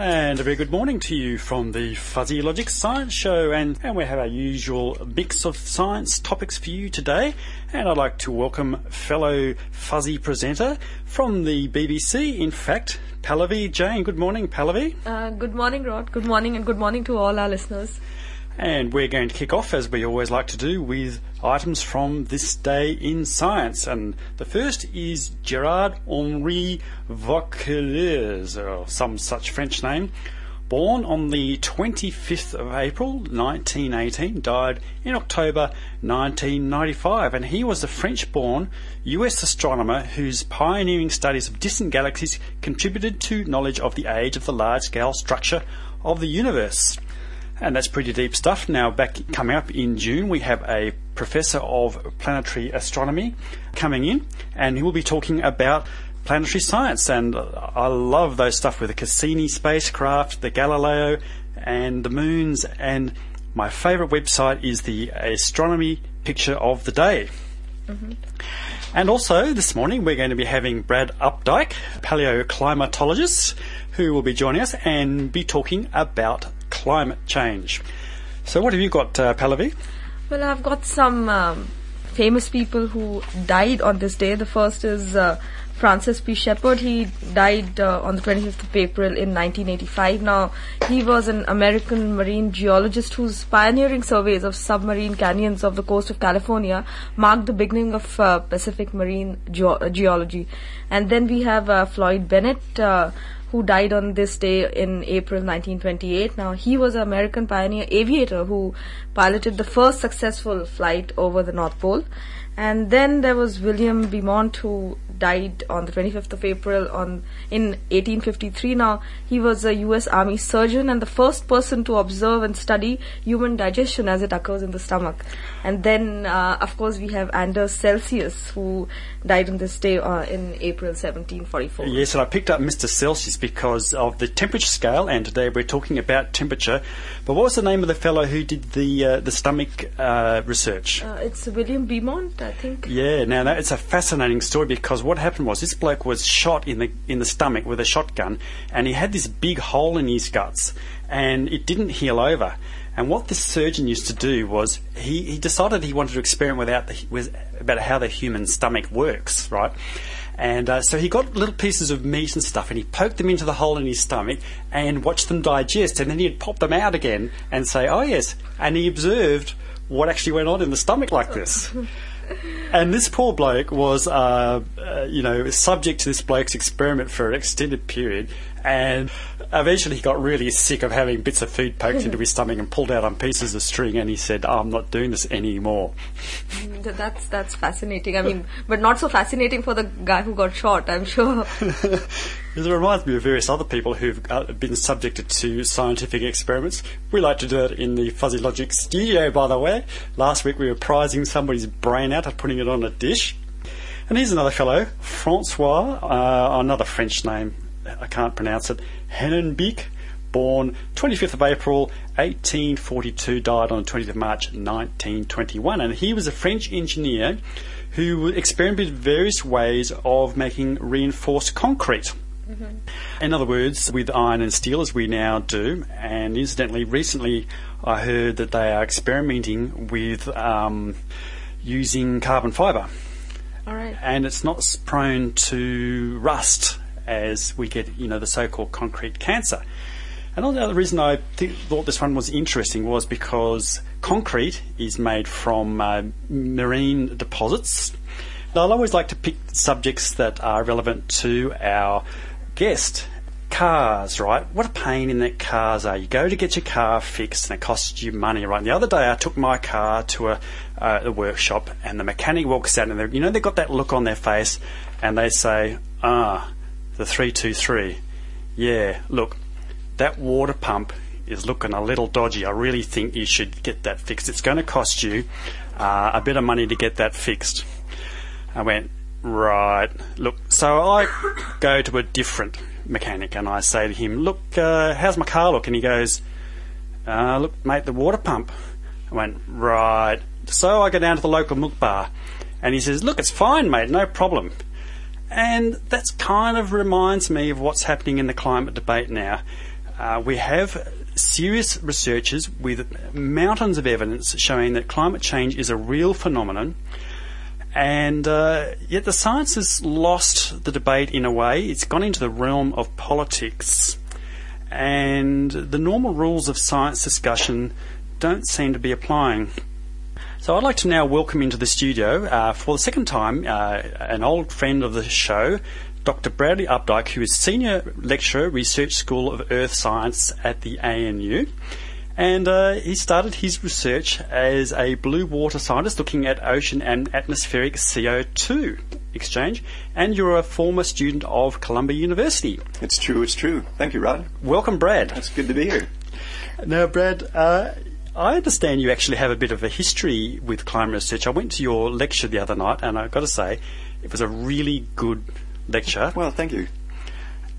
And a very good morning to you from the Fuzzy Logic Science Show. And, and we have our usual mix of science topics for you today. And I'd like to welcome fellow fuzzy presenter from the BBC, in fact, Pallavi Jain. Good morning, Pallavi. Uh, good morning, Rod. Good morning, and good morning to all our listeners. And we're going to kick off, as we always like to do, with items from this day in science. And the first is Gerard Henri Vauquelin, or some such French name. Born on the 25th of April 1918, died in October 1995, and he was a French born US astronomer whose pioneering studies of distant galaxies contributed to knowledge of the age of the large scale structure of the universe. And that's pretty deep stuff. Now, back coming up in June, we have a professor of planetary astronomy coming in, and he will be talking about planetary science. And I love those stuff with the Cassini spacecraft, the Galileo, and the moons. And my favourite website is the Astronomy Picture of the Day. Mm-hmm. And also, this morning, we're going to be having Brad Opdyke, paleoclimatologist, who will be joining us and be talking about climate change. So, what have you got, uh, Pallavi? Well, I've got some um, famous people who died on this day. The first is uh, Francis P. Shepard. He died uh, on the 25th of April in 1985. Now, he was an American marine geologist whose pioneering surveys of submarine canyons of the coast of California marked the beginning of uh, Pacific marine ge- geology. And then we have uh, Floyd Bennett uh, who died on this day in April 1928. Now, he was an American pioneer aviator who piloted the first successful flight over the North Pole. And then there was William Beaumont who died on the 25th of April on in 1853. Now he was a U.S. Army surgeon and the first person to observe and study human digestion as it occurs in the stomach. And then, uh, of course, we have Anders Celsius who died on this day uh, in April 1744. Yes, and I picked up Mr. Celsius because of the temperature scale, and today we're talking about temperature. But what was the name of the fellow who did the uh, the stomach uh, research? Uh, it's William Beaumont, I think. Yeah, now that, it's a fascinating story because what happened was this bloke was shot in the in the stomach with a shotgun, and he had this big hole in his guts, and it didn't heal over. And what this surgeon used to do was he, he decided he wanted to experiment without the, with, about how the human stomach works, right? And uh, so he got little pieces of meat and stuff and he poked them into the hole in his stomach and watched them digest. And then he'd pop them out again and say, oh, yes. And he observed what actually went on in the stomach like this. and this poor bloke was, uh, uh, you know, subject to this bloke's experiment for an extended period, and eventually he got really sick of having bits of food poked into his stomach and pulled out on pieces of string, and he said, oh, "I'm not doing this anymore." Mm, that's that's fascinating. I mean, but not so fascinating for the guy who got shot. I'm sure. it reminds me of various other people who've uh, been subjected to scientific experiments. We like to do it in the Fuzzy Logic studio, by the way. Last week we were prizing somebody's brain out and putting it on a dish. And here's another fellow, Francois, uh, another French name, I can't pronounce it, Hennebique, born 25th of April 1842, died on the 20th of March 1921. And he was a French engineer who experimented various ways of making reinforced concrete. Mm-hmm. In other words, with iron and steel, as we now do, and incidentally, recently I heard that they are experimenting with um, using carbon fibre. All right. And it's not prone to rust as we get, you know, the so-called concrete cancer. And the other reason I th- thought this one was interesting was because concrete is made from uh, marine deposits. I'll always like to pick subjects that are relevant to our guest. Cars, right? What a pain in that cars are. You go to get your car fixed and it costs you money, right? And the other day I took my car to a, uh, a workshop and the mechanic walks out and you know they've got that look on their face and they say, ah, the 323. Yeah, look, that water pump is looking a little dodgy. I really think you should get that fixed. It's going to cost you uh, a bit of money to get that fixed. I went, right. Look, so I go to a different mechanic and I say to him, look, uh, how's my car look? And he goes, uh, look, mate, the water pump. I went, right. So I go down to the local milk bar and he says, look, it's fine, mate, no problem. And that kind of reminds me of what's happening in the climate debate now. Uh, we have serious researchers with mountains of evidence showing that climate change is a real phenomenon. And uh, yet the science has lost the debate in a way. It's gone into the realm of politics. And the normal rules of science discussion don't seem to be applying. So I'd like to now welcome into the studio uh, for the second time uh, an old friend of the show, Dr. Bradley Opdyke, who is Senior Lecturer, Research School of Earth Science at the ANU. And uh, he started his research as a blue water scientist looking at ocean and atmospheric CO2 exchange. And you're a former student of Columbia University. It's true, it's true. Thank you, Rod. Welcome, Brad. It's good to be here. Now, Brad, uh, I understand you actually have a bit of a history with climate research. I went to your lecture the other night, and I've got to say, it was a really good lecture. Well, thank you.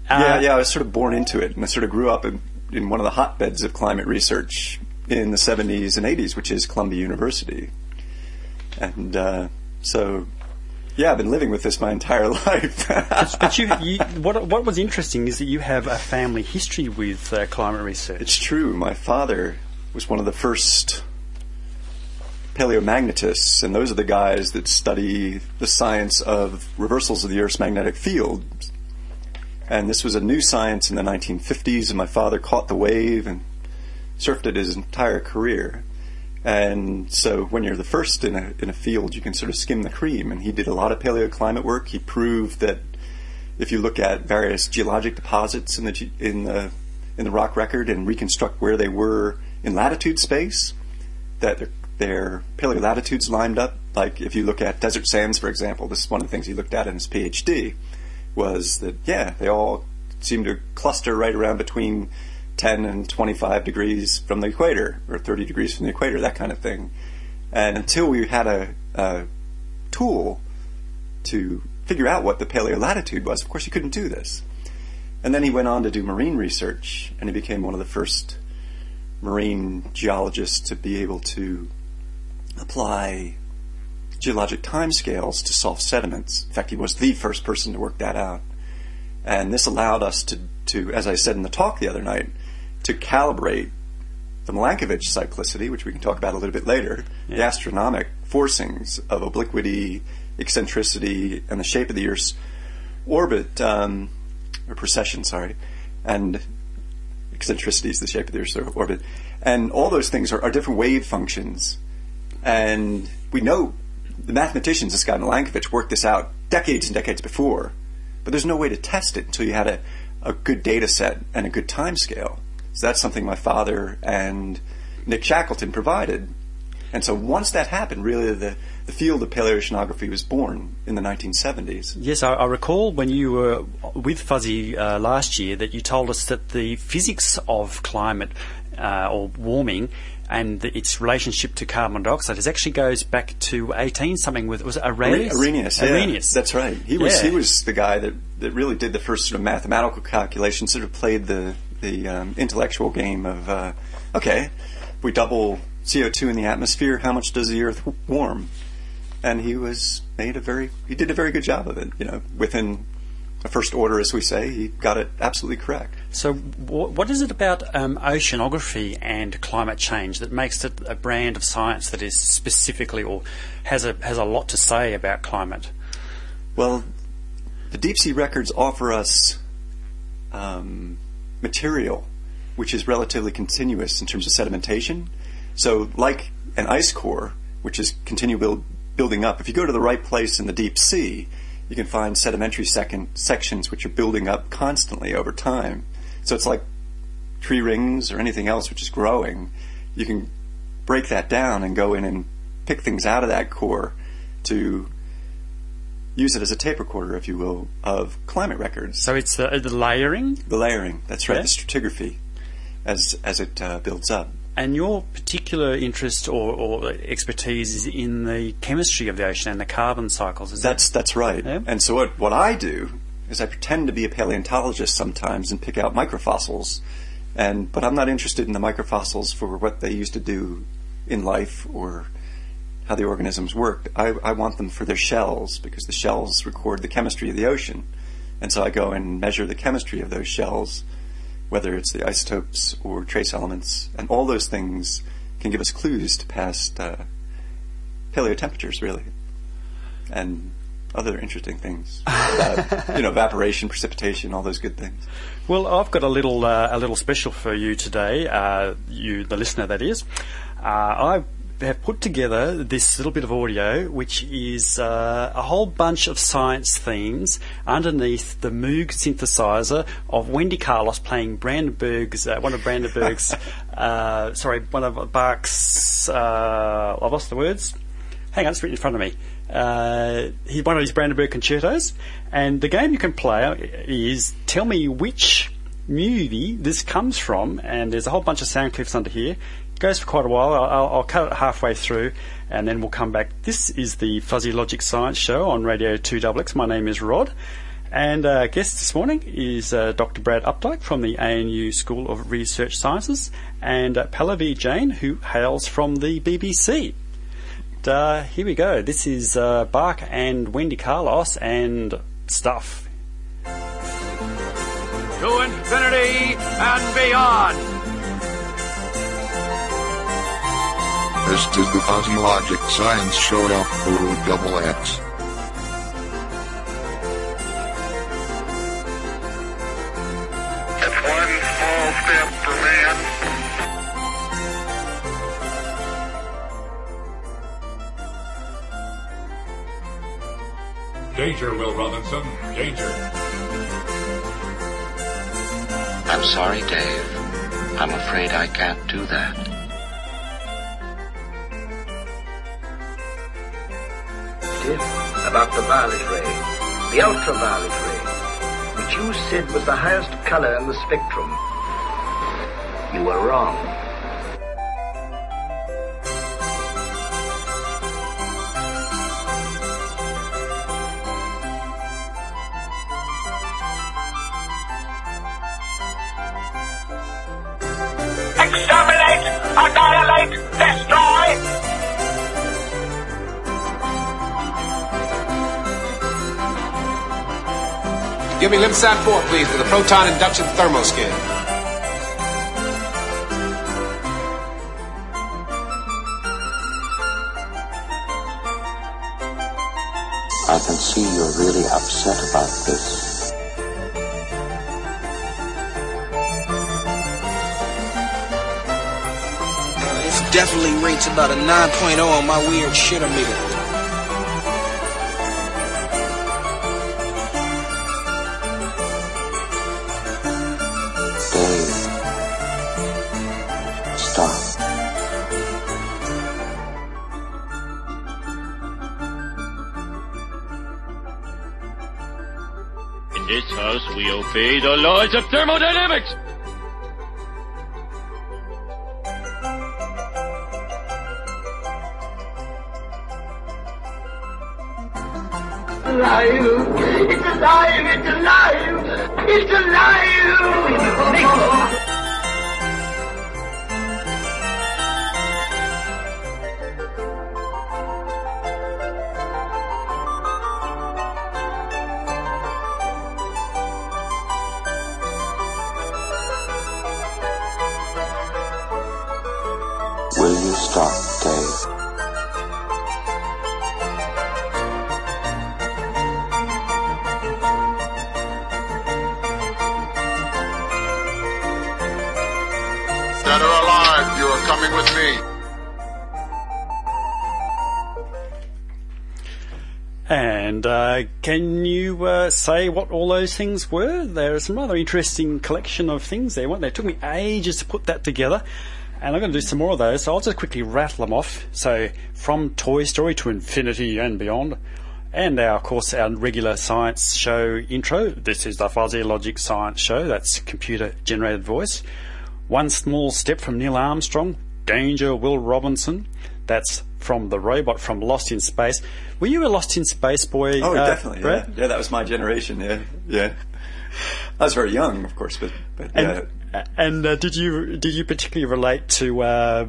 Uh, yeah, yeah, I was sort of born into it, and I sort of grew up in, in one of the hotbeds of climate research in the 70s and 80s, which is Columbia University. And uh, so, yeah, I've been living with this my entire life. But you, you, what, what was interesting is that you have a family history with uh, climate research. it's true. My father was one of the first paleomagnetists, and those are the guys that study the science of reversals of the Earth's magnetic field. And this was a new science in the 1950s, and my father caught the wave and surfed it his entire career. And so, when you're the first in a in a field, you can sort of skim the cream. And he did a lot of paleoclimate work. He proved that if you look at various geologic deposits in the in the in the rock record and reconstruct where they were in latitude space, that their, their paleolatitudes lined up. Like if you look at desert sands, for example, this is one of the things he looked at in his PhD, was that yeah, they all seem to cluster right around between 10 and 25 degrees from the equator, or 30 degrees from the equator, that kind of thing. And until we had a, a tool to figure out what the paleolatitude was, of course, you couldn't do this. And then he went on to do marine research, and he became one of the first marine geologists to be able to apply geologic timescales to soft sediments. In fact, he was the first person to work that out. And this allowed us to, to as I said in the talk the other night, to calibrate the Milankovitch cyclicity, which we can talk about a little bit later, the Yeah. astronomic forcings of obliquity, eccentricity, and the shape of the Earth's orbit, um, or precession, sorry, and eccentricity is the shape of the Earth's orbit. And all those things are, are different wave functions. And we know the mathematicians, this guy Milankovitch, worked this out decades and decades before. But there's no way to test it until you had a, a good data set and a good time scale. So that's something my father and Nick Shackleton provided. And so once that happened, really the, the field of paleoceanography was born in the 1970s. Yes, I, I recall when you were with Fuzzy uh, last year that you told us that the physics of climate uh, or warming and the, its relationship to carbon dioxide is actually goes back to 18 something with was it Arrhenius? Arrhenius, yeah. Arrhenius. That's right. He was Yeah. he was the guy that, that really did the first sort of mathematical calculations, sort of played the the um, intellectual game of uh, okay, if we double CO two in the atmosphere, how much does the Earth warm? And he was made a very he did a very good job of it. You know, within a first order, as we say, he got it absolutely correct. So, wh- what is it about um, oceanography and climate change that makes it a brand of science that is specifically or has a has a lot to say about climate? Well, the deep sea records offer us um, material which is relatively continuous in terms of sedimentation. So, like an ice core, which is continually building up, if you go to the right place in the deep sea, you can find sedimentary second, sections which are building up constantly over time. So it's like tree rings or anything else which is growing. You can break that down and go in and pick things out of that core to use it as a tape recorder, if you will, of climate records. So it's the, the layering, The layering, that's right, Yeah. the stratigraphy, as as it uh, builds up. and your particular interest or, or expertise is in the chemistry of the ocean and the carbon cycles. Is That's that's right. Yeah. And so what what I do is I pretend to be a paleontologist sometimes and pick out microfossils, and but I'm not interested in the microfossils for what they used to do in life or how the organisms worked. I, I want them for their shells because the shells record the chemistry of the ocean, and so I go and measure the chemistry of those shells whether it's the isotopes or trace elements, and all those things can give us clues to past uh, paleotemperatures, really, and other interesting things about you know evaporation, precipitation, all those good things. Well, I've got a little uh, a little special for you today, uh, you the listener, that is. Uh, I have put together this little bit of audio, which is uh, a whole bunch of science themes underneath the Moog synthesizer of Wendy Carlos playing Brandenburg's, uh, one of Brandenburg's, uh, sorry, one of Bach's, uh, I've lost the words. Hang on, it's written in front of me. Uh, he, one of his Brandenburg concertos, and the game you can play is tell me which movie this comes from, and there's a whole bunch of sound clips under here It goes for quite a while. I'll, I'll, cut it halfway through and then we'll come back. This is the Fuzzy Logic Science Show on Radio 2XX. My name is Rod. And uh, guest this morning is uh, Dr. Brad Opdyke from the ANU School of Research Sciences and uh, Pallavi Jain, who hails from the BBC. Uh, here we go. This is uh, Bach and Wendy Carlos and stuff. To infinity and beyond. This is the Fuzzy Logic Science Show F double X. Danger, Will Robinson. Danger. I'm sorry, Dave. I'm afraid I can't do that. about the violet ray, the ultraviolet ray, which you said was the highest color in the spectrum. You were wrong. Give me LIMSAT 4, please, with a proton induction thermoscan. I can see you're really upset about this. Uh, it definitely rates about a 9.0 on my weird shitometer. We obey the laws of thermodynamics. What all those things were? There are some rather interesting collection of things there, weren't? It took me ages to put that together, and I'm going to do some more of those, so I'll just quickly rattle them off. So, from Toy Story to Infinity and Beyond, and our, of course, our regular science show intro. This is the Fuzzy Logic Science Show, that's computer generated voice. One Small Step from Neil Armstrong, Danger, Will Robinson. That's from the robot from Lost in Space. Were you a Lost in Space boy? Oh, uh, definitely. Yeah. yeah, that was my generation. Yeah, yeah. I was very young, of course, but, but and, yeah. And uh, did you did you particularly relate to uh,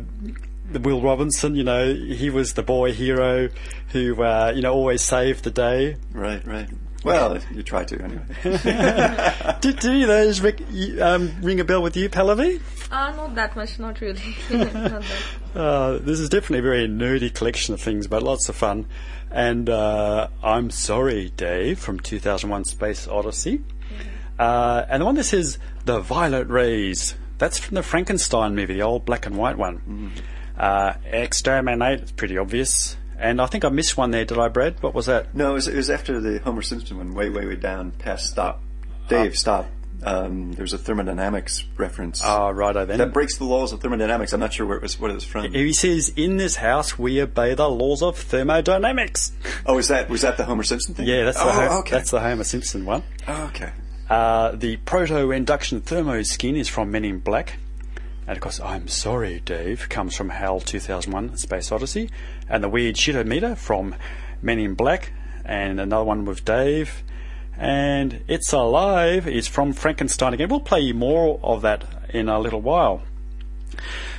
Will Robinson? You know, he was the boy hero who uh, you know always saved the day. Right, right. Well, you try to anyway. do, do those Rick, you, um, ring a bell with you, Pallavi? Uh, not that much, not really. not that. Uh, this is definitely a very nerdy collection of things, but lots of fun. And uh, I'm sorry, Dave, from 2001: Space Odyssey. Uh, and the one that says the violet rays. That's from the Frankenstein movie, the old black and white one. Uh, exterminate. It's pretty obvious. And I think I missed one there. Did I, Brad? What was that? No, it was, it was after the Homer Simpson one, way, way, way down past stop. Dave, stop. Um, there's a thermodynamics reference. Oh, righto then. that breaks the laws of thermodynamics. I'm not sure where it was, what it was from. He says, "In this house, we obey the laws of thermodynamics." Oh, is that was that the Homer Simpson thing? Yeah, that's the oh, Ho- okay. that's the Homer Simpson one. Oh, okay. Uh, the proto-induction thermo skin is from Men in Black. And of course, I'm sorry, Dave, comes from HAL 2001 Space Odyssey. And the weird shitometer from Men in Black. And another one with Dave. And It's Alive is from Frankenstein again. We'll play you more of that in a little while.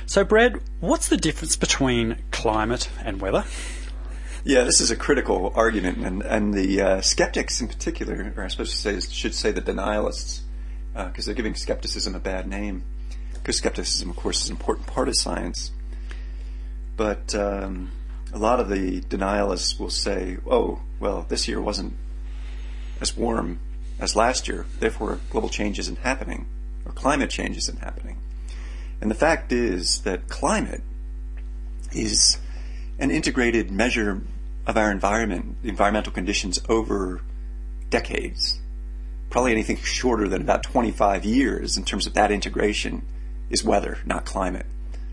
So, Brad, what's the difference between climate and weather? Yeah, this is a critical argument, and and the uh, skeptics in particular, or I suppose say, should say the denialists, because they're giving skepticism a bad name. Because skepticism, of course, is an important part of science. But um, a lot of the denialists will say, "Oh, well, this year wasn't as warm as last year, therefore global change isn't happening, or climate change isn't happening." And the fact is that climate is an integrated measure of our environment, environmental conditions over decades. Probably anything shorter than about 25 years in terms of that integration is weather, not climate.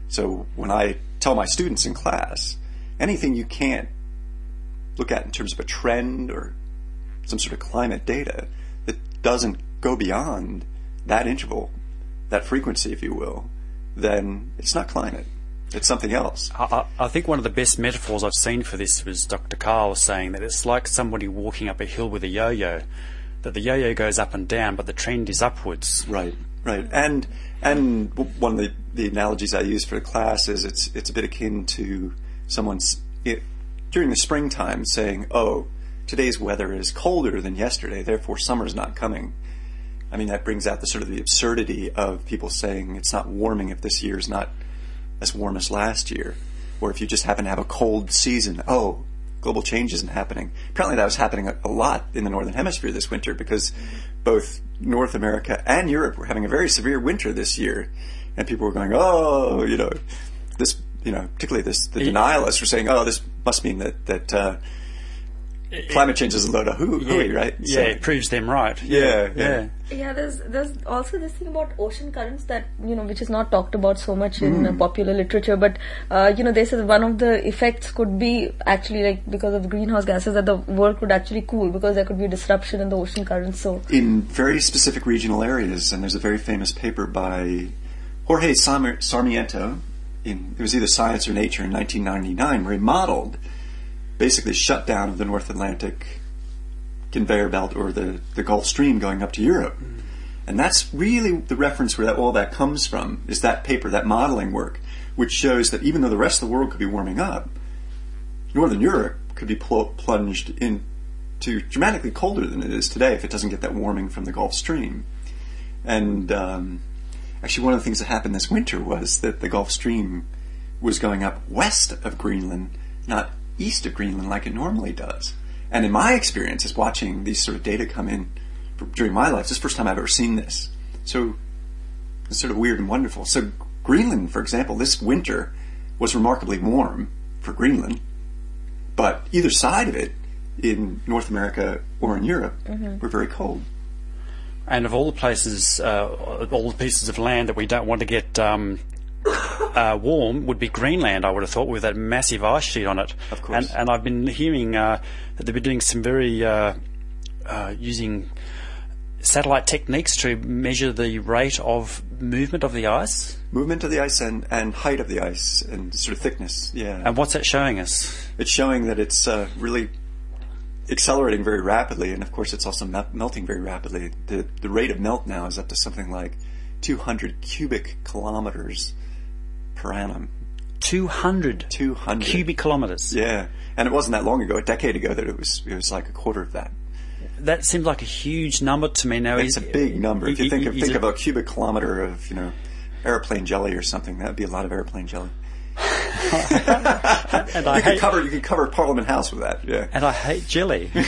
So when I tell my students in class, anything you can't look at in terms of a trend or some sort of climate data that doesn't go beyond that interval, that frequency, if you will, then it's not climate. It's something else. I, I, think one of the best metaphors I've seen for this was Dr. Karl saying that it's like somebody walking up a hill with a yo-yo. That the yo-yo goes up and down, but the trend is upwards. Right, right. And and one of the, the analogies I use for the class is it's it's a bit akin to someone's it, during the springtime saying, "Oh, today's weather is colder than yesterday, therefore summer's not coming." I mean, that brings out the sort of the absurdity of people saying it's not warming if this year's not as warm as last year, or if you just happen to have a cold season. Oh, global change isn't happening. Apparently, that was happening a, a lot in the northern hemisphere this winter because both North America and Europe were having a very severe winter this year, and people were going, "Oh, you know, this." You know, particularly this, the denialists were saying, "Oh, this must mean that that uh, climate change is a load of hoo- hooey, right?" Yeah, it proves them right. Yeah, yeah. Yeah, there's there's also this thing about ocean currents that you know which is not talked about so much in uh, Mm. popular literature, but uh, you know they say that one of the effects could be actually like because of greenhouse gases that the world could actually cool because there could be disruption in the ocean currents. So in very specific regional areas. And there's a very famous paper by Jorge Sarmiento. In, it was either Science or Nature in 1999, where he modeled basically shutdown of the North Atlantic conveyor belt or the, the Gulf Stream going up to Europe. And that's really the reference where that, all that comes from, is that paper, that modeling work, which shows that even though the rest of the world could be warming up, Northern Europe could be pl- plunged into dramatically colder than it is today if it doesn't get that warming from the Gulf Stream. And um, actually, one of the things that happened this winter was that the Gulf Stream was going up west of Greenland, not east of Greenland like it normally does. And in my experience, as watching these sort of data come in during my life, this is the first time I've ever seen this. So it's sort of weird and wonderful. So Greenland, for example, this winter was remarkably warm for Greenland, but either side of it, in North America or in Europe, Mhm. were very cold. And of all the places, uh, all the pieces of land that we don't want to get um, uh, warm would be Greenland, I would have thought, with that massive ice sheet on it. Of course. And, and I've been hearing uh, that they've been doing some very, uh, uh, using satellite techniques to measure the rate of movement of the ice. Movement of the ice and, and height of the ice and sort of thickness, yeah. And what's that showing us? It's showing that it's uh, really accelerating very rapidly, and of course, it's also mel- melting very rapidly. The the rate of melt now is up to something like 200 cubic kilometers per annum. 200 200 cubic kilometers. Yeah, and it wasn't that long ago, a decade ago, that it was it was like a quarter of that. that seems like a huge number to me now. It's is, a big number. If you think of think it- of a cubic kilometer of you know Aeroplane Jelly or something, that'd be a lot of Aeroplane Jelly. and I you could hate cover you could cover Parliament House with that. Yeah. and I hate jelly.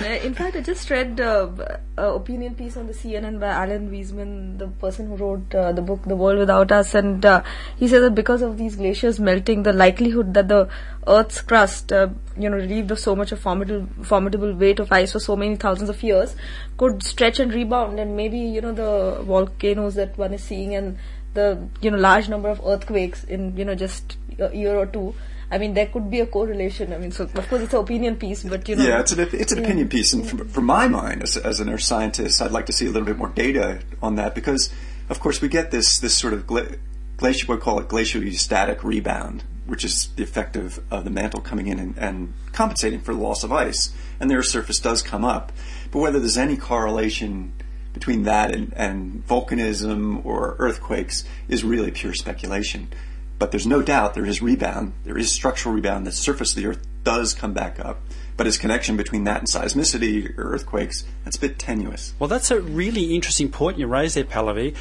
In fact, I just read uh, a opinion piece on the CNN by Alan Weisman, the person who wrote uh, the book The World Without Us, and uh, he says that because of these glaciers melting, the likelihood that the Earth's crust, uh, you know, relieved of so much of formidable, formidable weight of ice for so many thousands of years, could stretch and rebound, and maybe you know the volcanoes that one is seeing and the you know large number of earthquakes in you know just a year or two. I mean, there could be a correlation. I mean, so of course it's an opinion piece, but you know, Yeah, it's an it's an opinion piece, and from, from my mind, as, as an earth scientist, I'd like to see a little bit more data on that because, of course, we get this this sort of gla- glacial, we call it glaciostatic rebound, which is the effect of, of the mantle coming in and, and compensating for the loss of ice, and the Earth's surface does come up. But whether there's any correlation between that and, and volcanism or earthquakes is really pure speculation. But there's no doubt there is rebound. There is structural rebound. The surface of the Earth does come back up. But its connection between that and seismicity or earthquakes, that's a bit tenuous. Well, that's a really interesting point you raise there, Pallavi.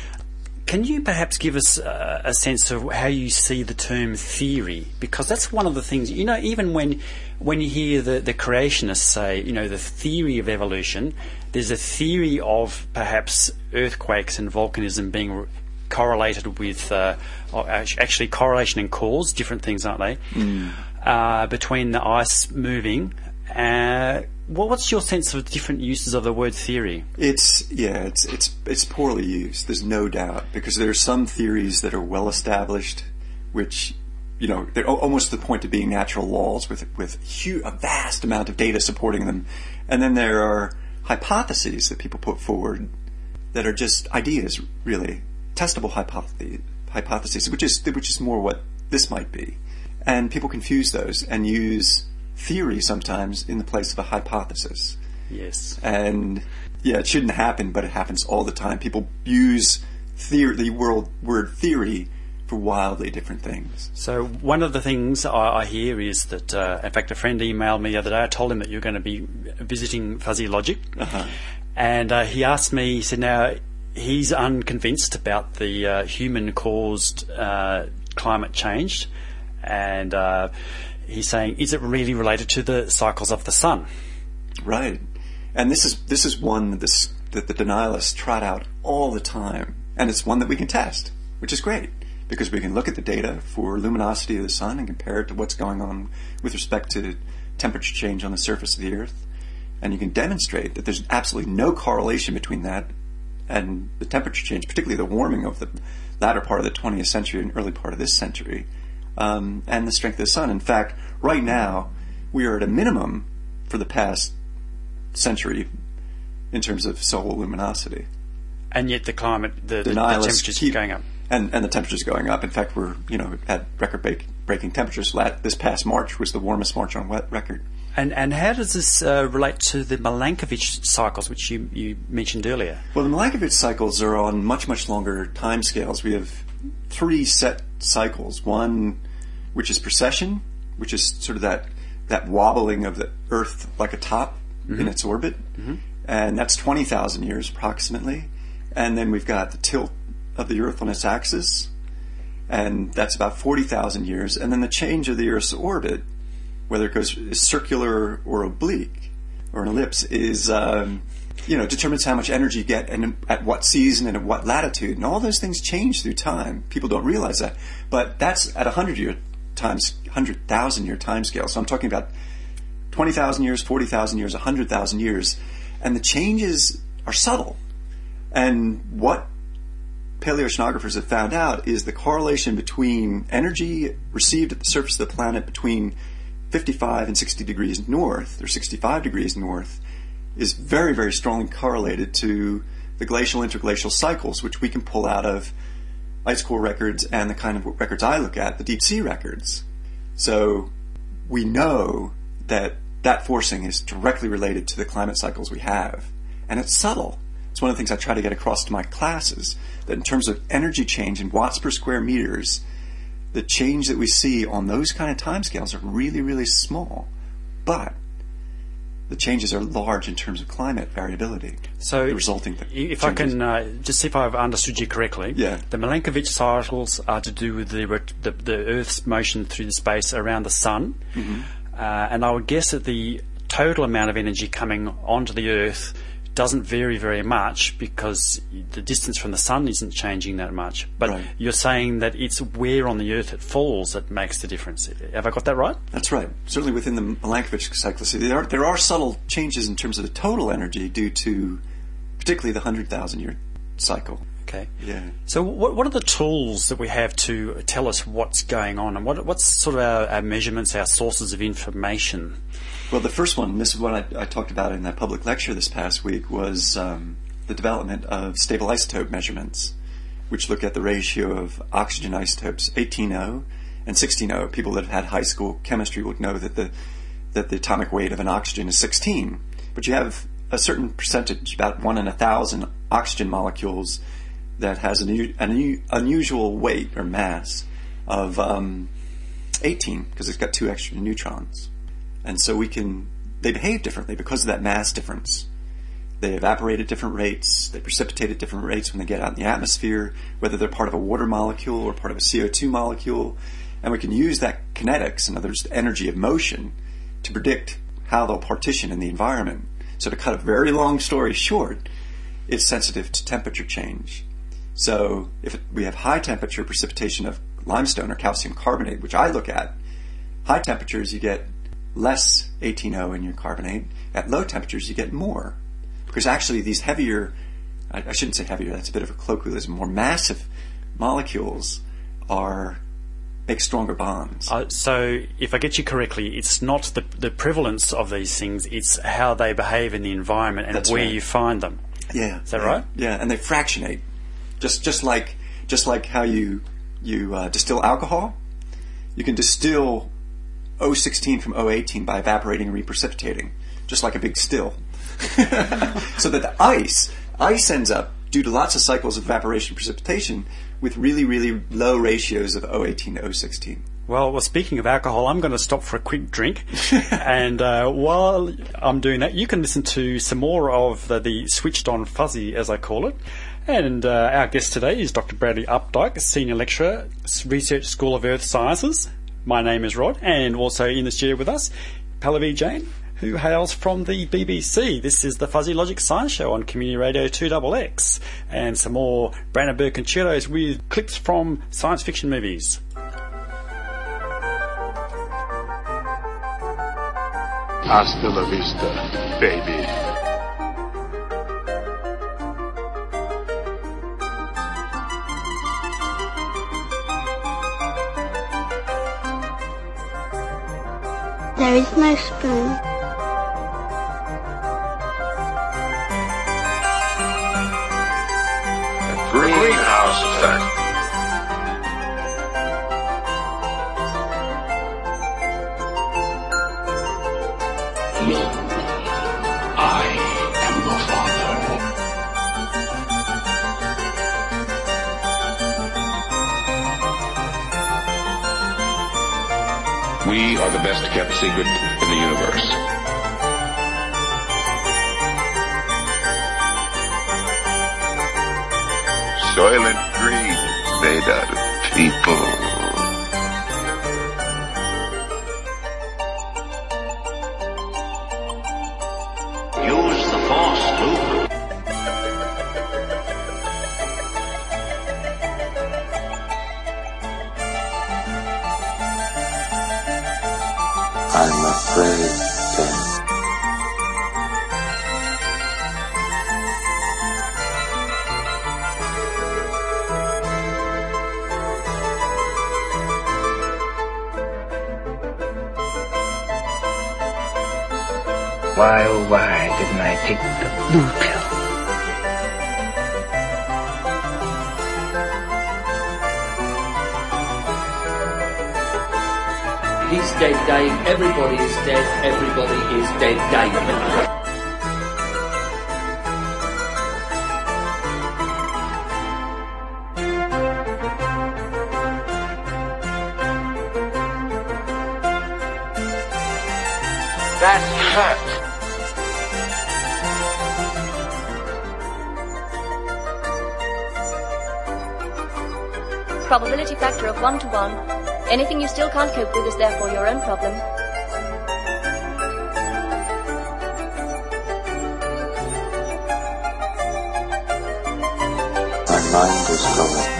Can you perhaps give us uh, a sense of how you see the term theory? Because that's one of the things, you know, even when when you hear the, the creationists say, you know, the theory of evolution, there's a theory of perhaps earthquakes and volcanism being re- correlated with, uh, actually correlation and cause, different things, aren't they? Uh, between the ice moving. Uh, what's your sense of different uses of the word theory? It's yeah, it's it's it's poorly used. There's no doubt because there are some theories that are well established, which you know they're almost to the point of being natural laws with with a vast amount of data supporting them, and then there are hypotheses that people put forward that are just ideas, really testable hypotheses, hypotheses, which is which is more what this might be, and people confuse those and use theory sometimes in the place of a hypothesis. Yes. And yeah, it shouldn't happen, but it happens all the time. People use theory, the world word theory for wildly different things. So one of the things I, I hear is that, uh, in fact, a friend emailed me the other day. I told him that you're going to be visiting Fuzzy Logic, Uh-huh. and uh, he asked me. He said, "Now he's unconvinced about the uh, human-caused uh, climate change, and uh, he's saying, is it really related to the cycles of the sun?" Right. And this is this is one that, this, that the denialists trot out all the time, and it's one that we can test, which is great because we can look at the data for luminosity of the sun and compare it to what's going on with respect to temperature change on the surface of the Earth, and you can demonstrate that there's absolutely no correlation between that and the temperature change, particularly the warming of the latter part of the 20th century and early part of this century, um, and the strength of the sun. In fact, right now we are at a minimum for the past century in terms of solar luminosity. And yet the climate, the, the, the temperatures keep- going up. and and the temperatures going up. In fact, we're you know at record break, breaking temperatures. This past March was the warmest March on record. And and how does this uh, relate to the Milankovitch cycles, which you, you mentioned earlier? Well, the Milankovitch cycles are on much much longer time scales. We have three set cycles. One, which is precession, which is sort of that that wobbling of the Earth like a top in Mhm. its orbit, and that's twenty thousand years approximately. And then we've got the tilt of the Earth on its axis, and that's about forty thousand years. And then the change of the Earth's orbit, whether it goes circular or oblique or an ellipse, is um, you know determines how much energy you get and at what season and at what latitude, and all those things change through time. People don't realize that, but that's at a hundred year times hundred thousand year time scale. So I'm talking about twenty thousand years, forty thousand years, hundred thousand years, and the changes are subtle. And what paleoceanographers have found out is the correlation between energy received at the surface of the planet between 55 and 60 degrees north, or 65 degrees north, is very, very strongly correlated to the glacial interglacial cycles, which we can pull out of ice core records and the kind of records I look at, the deep sea records. So we know that that forcing is directly related to the climate cycles we have. And it's subtle. It's one of the things I try to get across to my classes that in terms of energy change in watts per square meters, the change that we see on those kind of timescales are really, really small. But the changes are large in terms of climate variability. So, the resulting if I can uh, just see if I've understood you correctly, Yeah. the Milankovitch cycles are to do with the, the the Earth's motion through the space around the sun, Mhm. uh, and I would guess that the total amount of energy coming onto the Earth doesn't vary very much because the distance from the sun isn't changing that much. But Right. you're saying that it's where on the Earth it falls that makes the difference. Have I got that right? That's right. Certainly within the Milankovitch cyclicity, there are, there are subtle changes in terms of the total energy due to particularly the 100,000 year cycle. Okay. Yeah. So, what, what are the tools that we have to tell us what's going on, and what, what's sort of our, our measurements, our sources of information? Well, the first one, this is what I, I talked about in that public lecture this past week, was um, the development of stable isotope measurements, which look at the ratio of oxygen isotopes 18O and 16O. People that have had high school chemistry would know that the that the atomic weight of an oxygen is 16, but you have a certain percentage, about one in a thousand oxygen molecules, that has an, an unusual weight or mass of um, 18 because it's got two extra neutrons. And so we can, they behave differently because of that mass difference. They evaporate at different rates, they precipitate at different rates when they get out in the atmosphere, whether they're part of a water molecule or part of a CO2 molecule. And we can use that kinetics, in other words, the energy of motion, to predict how they'll partition in the environment. So to cut a very long story short, it's sensitive to temperature change. So if we have high temperature precipitation of limestone or calcium carbonate, which I look at, high temperatures you get less 18O in your carbonate. At low temperatures you get more. Because actually these heavier, I, I shouldn't say heavier, that's a bit of a colloquialism, more massive molecules are, make stronger bonds. Uh, so, if I get you correctly, it's not the, the prevalence of these things, it's how they behave in the environment and That's where right. you find them. Yeah. Is that yeah, right? Yeah, and they fractionate. Just just like just like how you you uh, distill alcohol, you can distill O16 from O18 by evaporating and reprecipitating, just like a big still. so that the ice ice ends up due to lots of cycles of evaporation and precipitation with really really low ratios of O18 to O16. Well, well, speaking of alcohol, I'm going to stop for a quick drink. and uh, while I'm doing that, you can listen to some more of the, the Switched On Fuzzy, as I call it. And uh, our guest today is Dr. Bradley Opdyke, Senior Lecturer, Research School of Earth Sciences. My name is Rod, and also in the studio with us, Pallavi Jain, who hails from the BBC. This is the Fuzzy Logic Science Show on Community Radio 2XX. And some more Brandenburg concertos with clips from science fiction movies. Hasta la vista, baby. There is no spoon. The Greenhouse effect. Secret Why, oh, why didn't I take the blue pill? He's dead, Dave. Everybody is dead. Everybody is dead, Dave. 1 to 1. Anything you still can't cope with is therefore your own problem. My mind is going.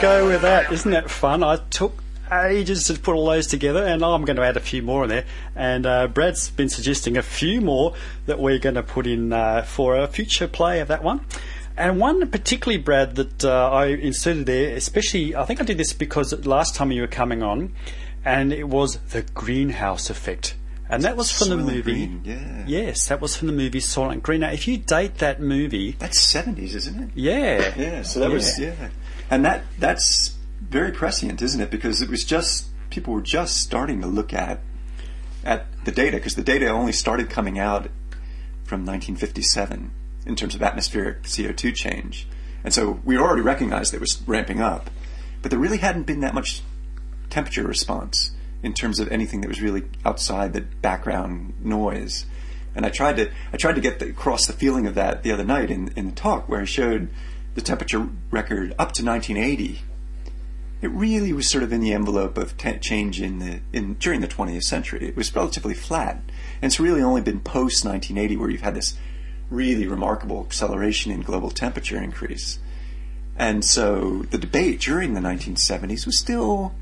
Go with that? Isn't that fun? I took ages to put all those together, and I'm going to add a few more in there. And uh, Brad's been suggesting a few more that we're going to put in uh, for a future play of that one. And one particularly, Brad, that uh, I inserted there, especially, I think I did this because last time you were coming on, and it was the greenhouse effect. And that was from the movie. Green, yeah. Yes, that was from the movie Soylent Green. Now, if you date that movie, That's seventies, isn't it? yeah, Yeah, so that was yeah, and that that's very prescient, isn't it? Because it was just people were just starting to look at at the data because the data only started coming out from 1957 in terms of atmospheric CO2 change, and so we already recognized it was ramping up, but there really hadn't been that much temperature response in terms of anything that was really outside the background noise. And I tried to I tried to get the, across the feeling of that the other night in, in the talk where I showed the temperature record up to 1980. It really was sort of in the envelope of te- change in the in during the 20th century. It was relatively flat, and it's really only been post 1980 where you've had this really remarkable acceleration in global temperature increase. And so the debate during the 1970s was still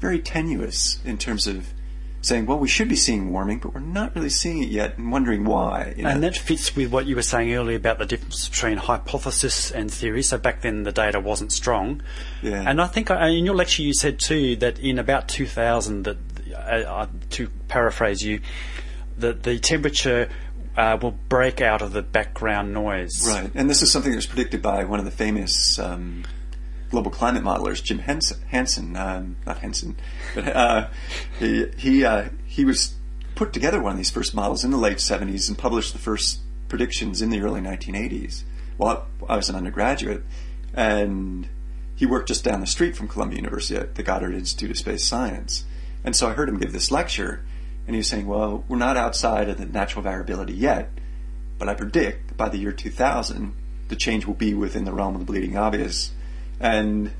very tenuous in terms of saying, well, we should be seeing warming, but we're not really seeing it yet and wondering why. you know. And that fits with what you were saying earlier about the difference between hypothesis and theory. So back then the data wasn't strong. Yeah. And I think uh, in your lecture you said too that in about 2000, that uh, uh, to paraphrase you, that the temperature uh, will break out of the background noise. Right, and this is something that was predicted by one of the famous um, global climate modelers, Jim Hens- Hansen. Um, not Henson, but uh, he he uh, he was put together one of these first models in the late '70s and published the first predictions in the early 1980s. While I was an undergraduate, and he worked just down the street from Columbia University at the Goddard Institute of Space Science, and so I heard him give this lecture, and he was saying, "Well, we're not outside of the natural variability yet." but I predict by the year 2000 the change will be within the realm of the bleeding obvious, and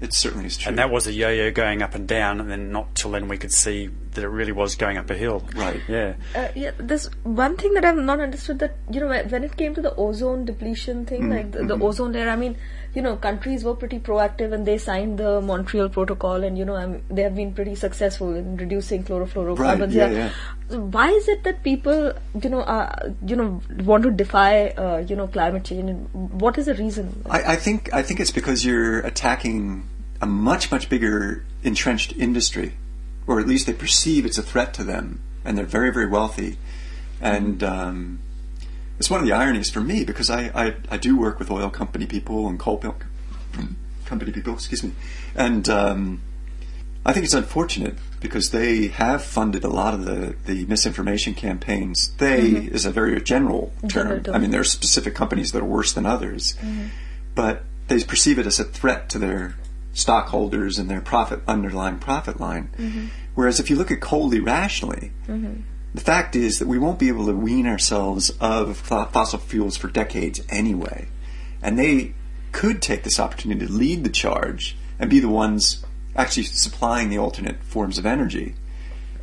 it certainly is true. And that was a yo-yo going up and down, and then not till then we could see that it really was going up a hill. Right. Yeah. Uh, yeah, there's one thing that I've not understood that you know when when it came to the ozone depletion thing, Mm, like the, the mhm. ozone layer. I mean, you know, countries were pretty proactive and they signed the Montreal Protocol, and you know, um, they have been pretty successful in reducing chlorofluorocarbons. Right, yeah, yeah. Why is it that people, you know, uh, you know, want to defy, uh, you know, climate change? And what is the reason? I, I think I think it's because you're attacking a much much bigger entrenched industry, or at least they perceive it's a threat to them, and they're very very wealthy, and um, it's one of the ironies for me because I, I, I do work with oil company people and coal company people, excuse me, and um, I think it's unfortunate because they have funded a lot of the, the misinformation campaigns. They Mhm. is a very general term. I mean, there are specific companies that are worse than others, Mhm. but they perceive it as a threat to their stockholders and their profit underlying profit line. Mhm. Whereas if you look at coldly rationally, Mhm. the fact is that we won't be able to wean ourselves of fo- fossil fuels for decades anyway. And they could take this opportunity to lead the charge and be the ones actually supplying the alternate forms of energy.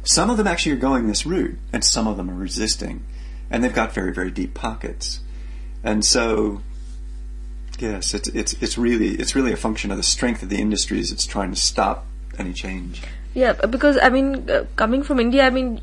Some of them actually are going this route, and some of them are resisting. And they've got very, very deep pockets. And so, yes, it's, it's, it's, really, it's really a function of the strength of the industries it's trying to stop any change. Yeah, because I mean, uh, coming from India, I mean,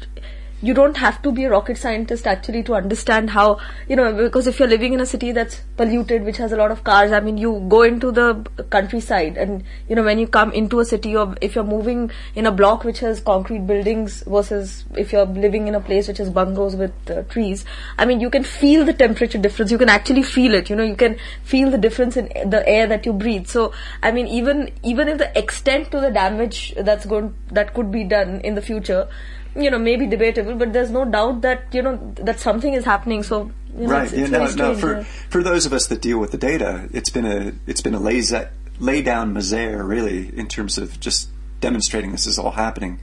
you don't have to be a rocket scientist actually to understand how, you know, because if you're living in a city that's polluted, which has a lot of cars, I mean, you go into the countryside and, you know, when you come into a city or if you're moving in a block which has concrete buildings versus if you're living in a place which has bungalows with uh, trees, I mean, you can feel the temperature difference. You can actually feel it, you know, you can feel the difference in the air that you breathe. So, I mean, even, even if the extent to the damage that's going, that could be done in the future, you know, maybe debatable, but there's no doubt that, you know, that something is happening. So, you know, right. it's, it's yeah, no, no. For yeah. for those of us that deal with the data, it's been a it's been a laissez lay down misere, really, in terms of just demonstrating this is all happening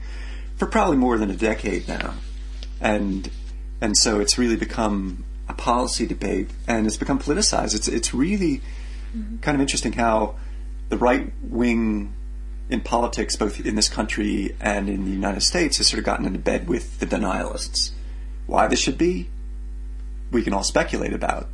for probably more than a decade now. And and so it's really become a policy debate and it's become politicized. It's it's really mm-hmm. kind of interesting how the right wing in politics, both in this country and in the United States, has sort of gotten into bed with the denialists. Why this should be, we can all speculate about,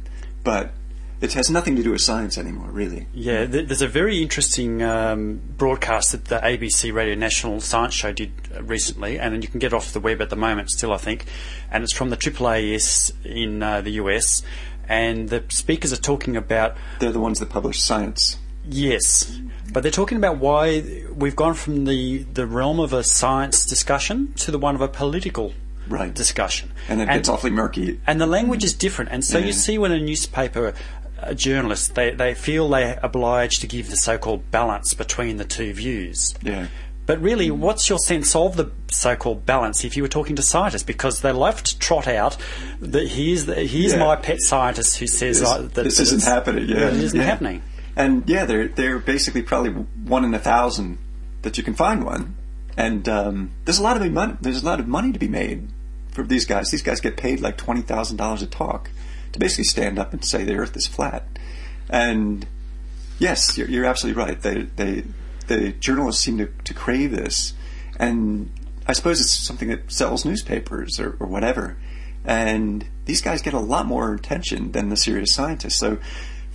but it has nothing to do with science anymore, really. Yeah, there's a very interesting um, broadcast that the ABC Radio National Science Show did recently, and you can get off the web at the moment still, I think. And it's from the AAAS in uh, the US, and the speakers are talking about. They're the ones that publish science. Yes, but they're talking about why we've gone from the, the realm of a science discussion to the one of a political right. discussion. And it gets awfully murky. And the language is different. And so yeah. you see when a newspaper a journalist, they, they feel they're obliged to give the so-called balance between the two views. Yeah. But really, what's your sense of the so-called balance if you were talking to scientists? Because they love to trot out that here's the, here's yeah. my pet scientist who says this, uh, that this isn't happening. Yeah, it isn't yeah. happening. And yeah, they're they're basically probably one in a thousand that you can find one. And um, there's a lot of money. There's a lot of money to be made for these guys. These guys get paid like twenty thousand dollars a talk to basically stand up and say the Earth is flat. And yes, you're, you're absolutely right. They, they, the journalists seem to, to crave this, and I suppose it's something that sells newspapers or, or whatever. And these guys get a lot more attention than the serious scientists. So,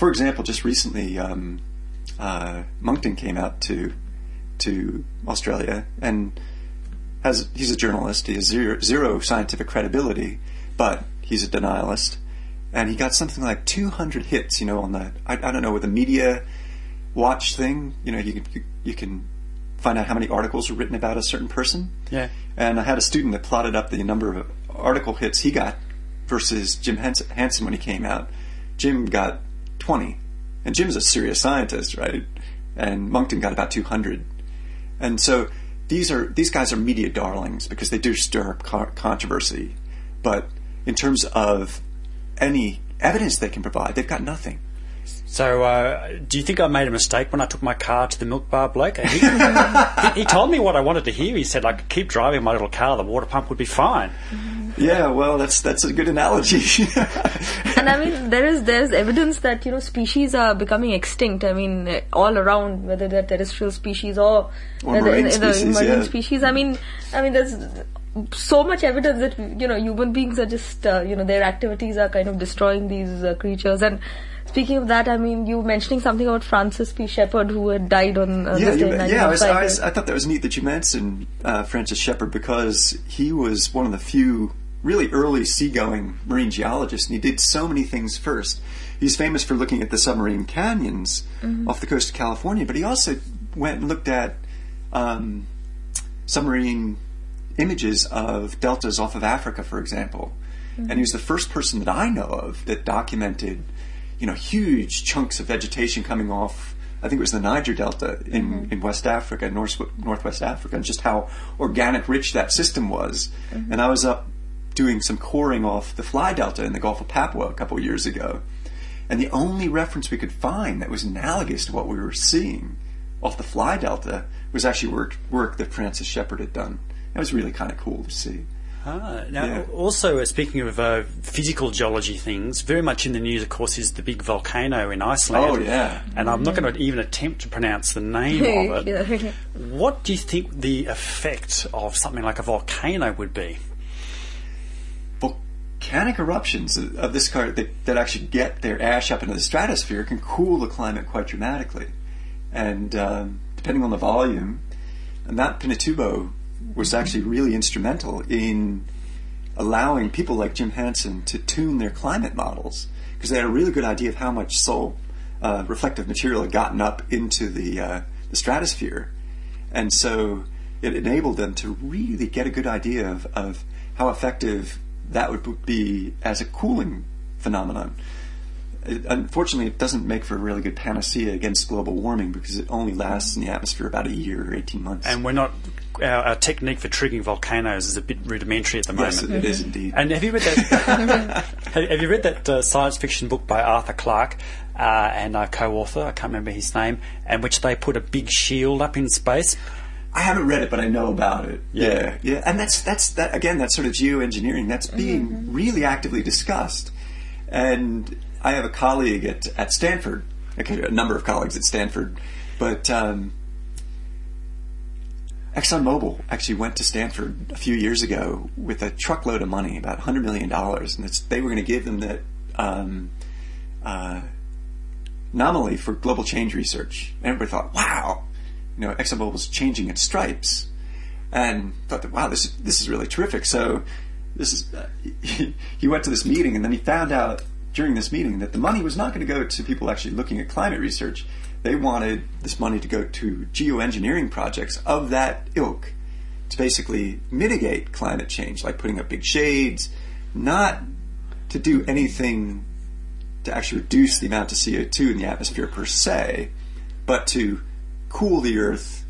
for example, just recently, um, uh, Monckton came out to to Australia and has he's a journalist. He has zero, zero scientific credibility, but he's a denialist and he got something like 200 hits. You know, on the I, I don't know with the media watch thing. You know, you can you, you, can find out how many articles were written about a certain person. Yeah. And I had a student that plotted up the number of article hits he got versus Jim Hansen when he came out. Jim got 20, and Jim's a serious scientist, right? And Monckton got about 200, and so these are these guys are media darlings because they do stir up controversy, but in terms of any evidence they can provide. They've got nothing. So, uh, do you think I made a mistake when I took my car to the milk bar bloke? He, he, he, told me what I wanted to hear. He said I could keep driving my little car; the water pump would be fine. Yeah, well, that's that's a good analogy. and I mean, there is there's evidence that you know species are becoming extinct. I mean, all around, whether they're terrestrial species or, or marine, the, species, marine yeah. species. I mean, I mean, there's so much evidence that you know human beings are just uh, you know their activities are kind of destroying these uh, creatures and speaking of that i mean you were mentioning something about francis p shepard who had died on uh, yeah, this day you, yeah I, was, I, was, I, thought that was neat that you mentioned uh, francis shepard because he was one of the few really early seagoing marine geologists and he did so many things first he's famous for looking at the submarine canyons mm-hmm. off the coast of california but he also went and looked at um, submarine images of deltas off of Africa, for example. Mm-hmm. And he was the first person that I know of that documented, you know, huge chunks of vegetation coming off. I think it was the Niger Delta in, mm-hmm. in West Africa, North, Northwest Africa, and just how organic rich that system was. Mm-hmm. And I was up doing some coring off the Fly Delta in the Gulf of Papua a couple of years ago. And the only reference we could find that was analogous to what we were seeing off the Fly Delta was actually work, work that Francis Shepard had done. It was really kind of cool to see. Ah, now, yeah. also uh, speaking of uh, physical geology things, very much in the news, of course, is the big volcano in Iceland. Oh, yeah. And I'm not going to even attempt to pronounce the name of it. What do you think the effect of something like a volcano would be? Volcanic eruptions of this kind that, that actually get their ash up into the stratosphere can cool the climate quite dramatically. And um, depending on the volume, Mount Pinatubo was actually really instrumental in allowing people like Jim Hansen to tune their climate models because they had a really good idea of how much soul uh, reflective material had gotten up into the, uh, the stratosphere. And so it enabled them to really get a good idea of, of how effective that would be as a cooling phenomenon. it, unfortunately, it doesn't make for a really good panacea against global warming because it only lasts in the atmosphere about a year or 18 months. And we're not. Our, our technique for triggering volcanoes is a bit rudimentary at the moment. Yes, it is indeed. And have you read that? have, have you read that uh, science fiction book by Arthur Clarke uh, and a co-author? I can't remember his name. And which they put a big shield up in space. I haven't read it, but I know about it. Yeah. yeah, yeah. and that's that's that again. That's sort of geoengineering. That's being Mm-hmm. really actively discussed. And I have a colleague at at Stanford, okay, a number of colleagues at Stanford, but um, ExxonMobil actually went to Stanford a few years ago with a truckload of money, about hundred million dollars, and they were going to give them that um, uh, anomaly for global change research. And everybody thought, wow, you know, ExxonMobil was changing its stripes, and thought that wow, this is, this is really terrific. So this is uh, he, he went to this meeting, and then he found out during this meeting that the money was not going to go to people actually looking at climate research. They wanted this money to go to geoengineering projects of that ilk to basically mitigate climate change, like putting up big shades, not to do anything to actually reduce the amount of CO2 in the atmosphere per se, but to cool the Earth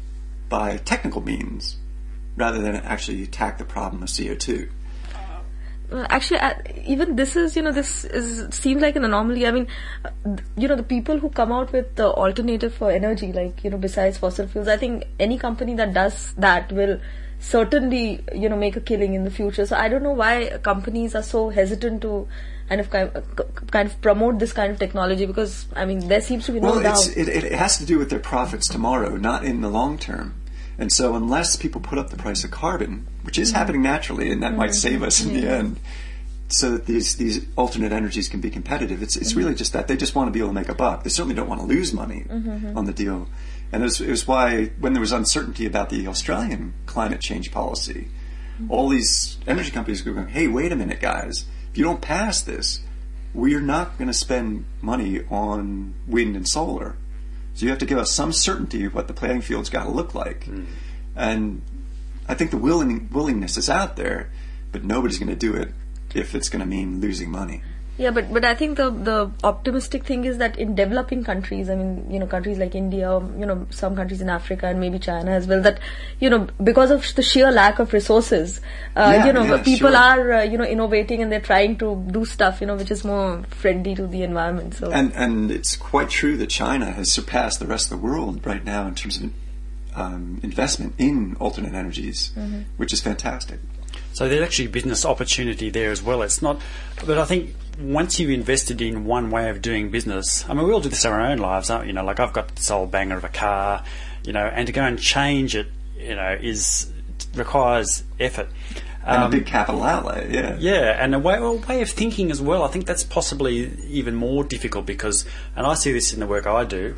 by technical means rather than actually attack the problem of CO2. Actually uh, even this is you know this is seems like an anomaly. I mean you know the people who come out with the alternative for energy like you know besides fossil fuels i think any company that does that will certainly you know make a killing in the future. So i don't know why companies are so hesitant to kind of kind of, promote this kind of technology because i mean there seems to be no well, doubt. it's, it, it has to do with their profits tomorrow, not in the long term. And so, unless people put up the price of carbon, which is Mm-hmm. happening naturally, and that might save us in the end, so that these these alternate energies can be competitive, it's Mm-hmm. it's really just that they just want to be able to make a buck. They certainly don't want to lose money Mhm. on the deal. And it was, it was why when there was uncertainty about the Australian climate change policy, Mm-hmm. all these energy companies were going, "Hey, wait a minute, guys! If you don't pass this, we're not going to spend money on wind and solar. So you have to give us some certainty of what the playing field's got to look like." And I think the willing, willingness is out there, but nobody's going to do it if it's going to mean losing money. Yeah, but but I think the the optimistic thing is that in developing countries, I mean, you know, countries like India, you know, some countries in Africa and maybe China as well, that you know, because of the sheer lack of resources, uh, Yeah, you know, yeah, people sure. are uh, you know innovating and they're trying to do stuff, you know, which is more friendly to the environment. So And and it's quite true that China has surpassed the rest of the world right now in terms of um, investment in alternate energies, Mhm. which is fantastic. So there's actually business opportunity there as well. It's not, but I think once you've invested in one way of doing business, I mean, we all do this in our own lives, aren't we? You know, like I've got this old banger of a car, you know, and to go and change it, you know, is requires effort. And Um, a big capital outlay, yeah. Yeah, and a way, a way of thinking as well. I think that's possibly even more difficult because, and I see this in the work I do,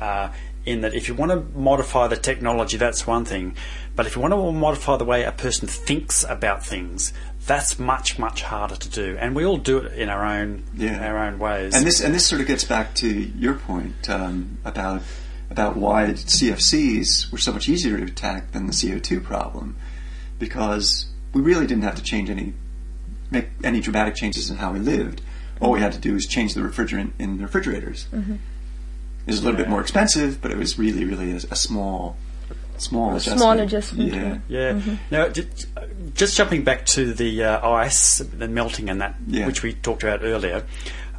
uh, in that if you want to modify the technology, that's one thing, but if you want to modify the way a person thinks about things, that's much much harder to do, and we all do it in our own Yeah. our own ways. And this and this sort of gets back to your point um, about about why CFCs were so much easier to attack than the CO2 problem, because we really didn't have to change any make any dramatic changes in how we lived. All we had to do was change the refrigerant in the refrigerators. Mhm. It was a little bit more expensive, but it was really, really a, a small, small A adjustment. small adjustment, Yeah. Yeah. Mhm. Now, just, just jumping back to the uh, ice, the melting, and that, Yeah. which we talked about earlier.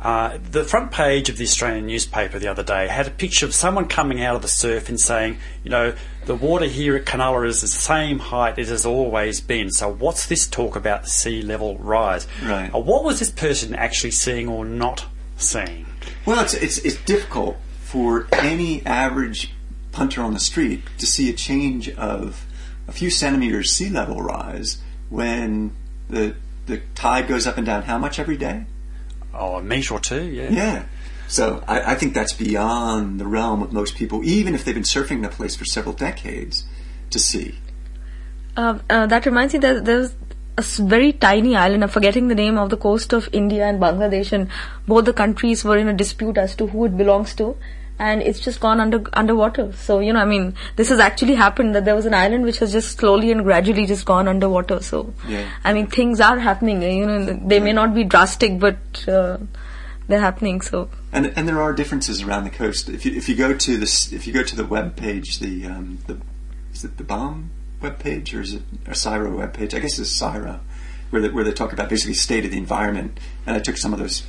Uh, the front page of the Australian newspaper the other day had a picture of someone coming out of the surf and saying, you know, the water here at Cronulla is the same height it has always been. So what's this talk about the sea level rise? Right. Uh, what was this person actually seeing or not seeing? Well, it's, it's it's difficult for any average punter on the street to see a change of a few centimeters sea level rise when the the tide goes up and down how much every day? Oh, a metre or two, yeah. Yeah. So I, I think that's beyond the realm of most people, even if they've been surfing the place for several decades, to see. Uh, uh, that reminds me that there's a very tiny island. I'm forgetting the name of the coast of India and Bangladesh, and both the countries were in a dispute as to who it belongs to, and it's just gone under underwater. So you know, I mean, this has actually happened. That there was an island which has just slowly and gradually just gone underwater. So Yeah. I mean, things are happening. You know, they may not be drastic, but uh, they're happening. So and and there are differences around the coast. If you if you go to this if you go to the web page, the um, the is it the BoM web page or is it a CSIRO web page? I guess it's CSIRO, where they, where they talk about basically state of the environment. And I took some of those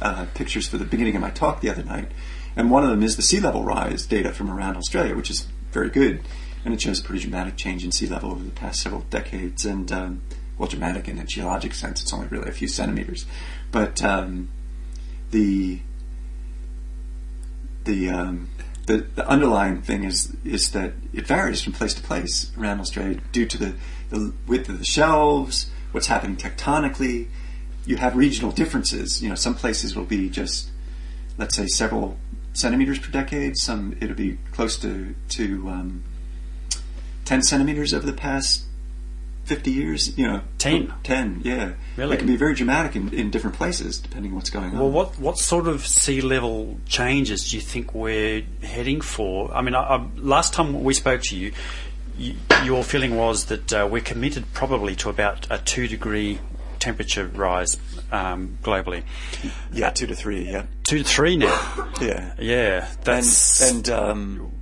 uh, pictures for the beginning of my talk the other night, and one of them is the sea level rise data from around Australia, which is very good, and it shows a pretty dramatic change in sea level over the past several decades. And um, well, dramatic in a geologic sense, it's only really a few centimeters, but um, the the, um, the the underlying thing is is that it varies from place to place around Australia due to the, the width of the shelves, what's happening tectonically. You have regional differences. You know, some places will be just let's say several centimeters per decade. Some it'll be close to to um, ten centimeters over the past 50 years, you know. 10? 10, yeah. Really? It can be very dramatic in, in different places, depending on what's going on. Well, what, what sort of sea level changes do you think we're heading for? I mean, I, I, last time we spoke to you, you your feeling was that uh, we're committed probably to about a two degree temperature rise um, globally. Yeah, two to three, yeah. Two to three now. yeah. Yeah. That's. And, and um,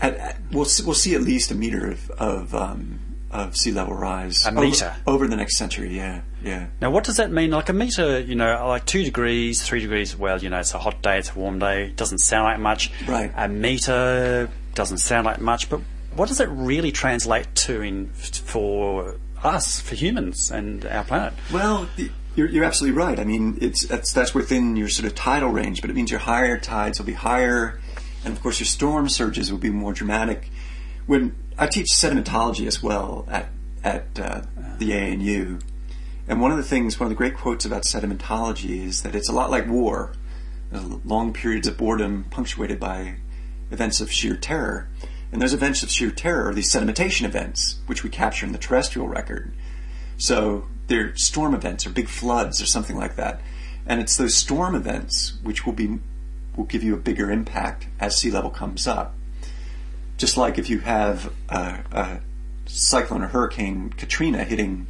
at, at, we'll, we'll see at least a meter of, of um, of sea level rise. A over, meter over the next century. Yeah, yeah. Now, what does that mean? Like a meter, you know, like two degrees, three degrees. Well, you know, it's a hot day, it's a warm day. It doesn't sound like much. Right. A meter doesn't sound like much, but what does it really translate to in for us, for humans, and our planet? Well. you're, you're absolutely right. I mean, it's that's that's within your sort of tidal range, but it means your higher tides will be higher, and of course your storm surges will be more dramatic. When I teach sedimentology as well at at uh, the ANU, and one of the things, one of the great quotes about sedimentology is that it's a lot like war, long periods of boredom punctuated by events of sheer terror. And those events of sheer terror are these sedimentation events, which we capture in the terrestrial record. So they're storm events or big floods or something like that. And it's those storm events which will be will give you a bigger impact as sea level comes up just like if you have a, a cyclone or hurricane Katrina hitting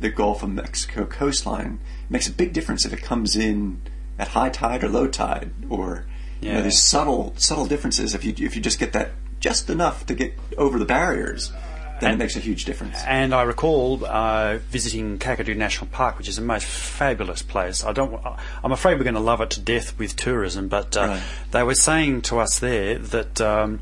the Gulf of Mexico coastline, it makes a big difference if it comes in at high tide or low tide, or yeah. you know, these subtle subtle differences. If you if you just get that just enough to get over the barriers, then and, it makes a huge difference. And I recall uh, visiting Kakadu National Park, which is a most fabulous place. I don't. I'm afraid we're going to love it to death with tourism, but uh, right. they were saying to us there that. Um,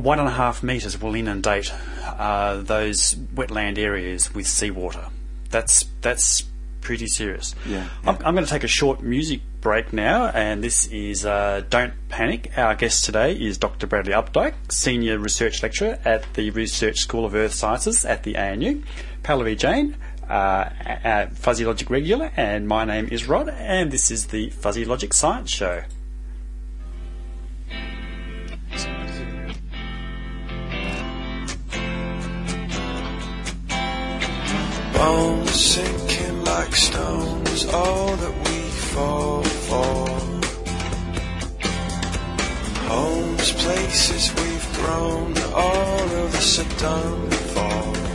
one and a half metres will inundate uh, those wetland areas with seawater. That's that's pretty serious. Yeah, yeah. I'm, I'm, going to take a short music break now, and this is uh, Don't Panic. Our guest today is Dr. Bradley Opdyke, Senior Research Lecturer at the Research School of Earth Sciences at the ANU. Pallavi Jain, uh, Fuzzy Logic Regular, and my name is Rod, and this is the Fuzzy Logic Science Show. Bones sinking like stones, all that we fall for. Homes, places we've grown, all of us are done for.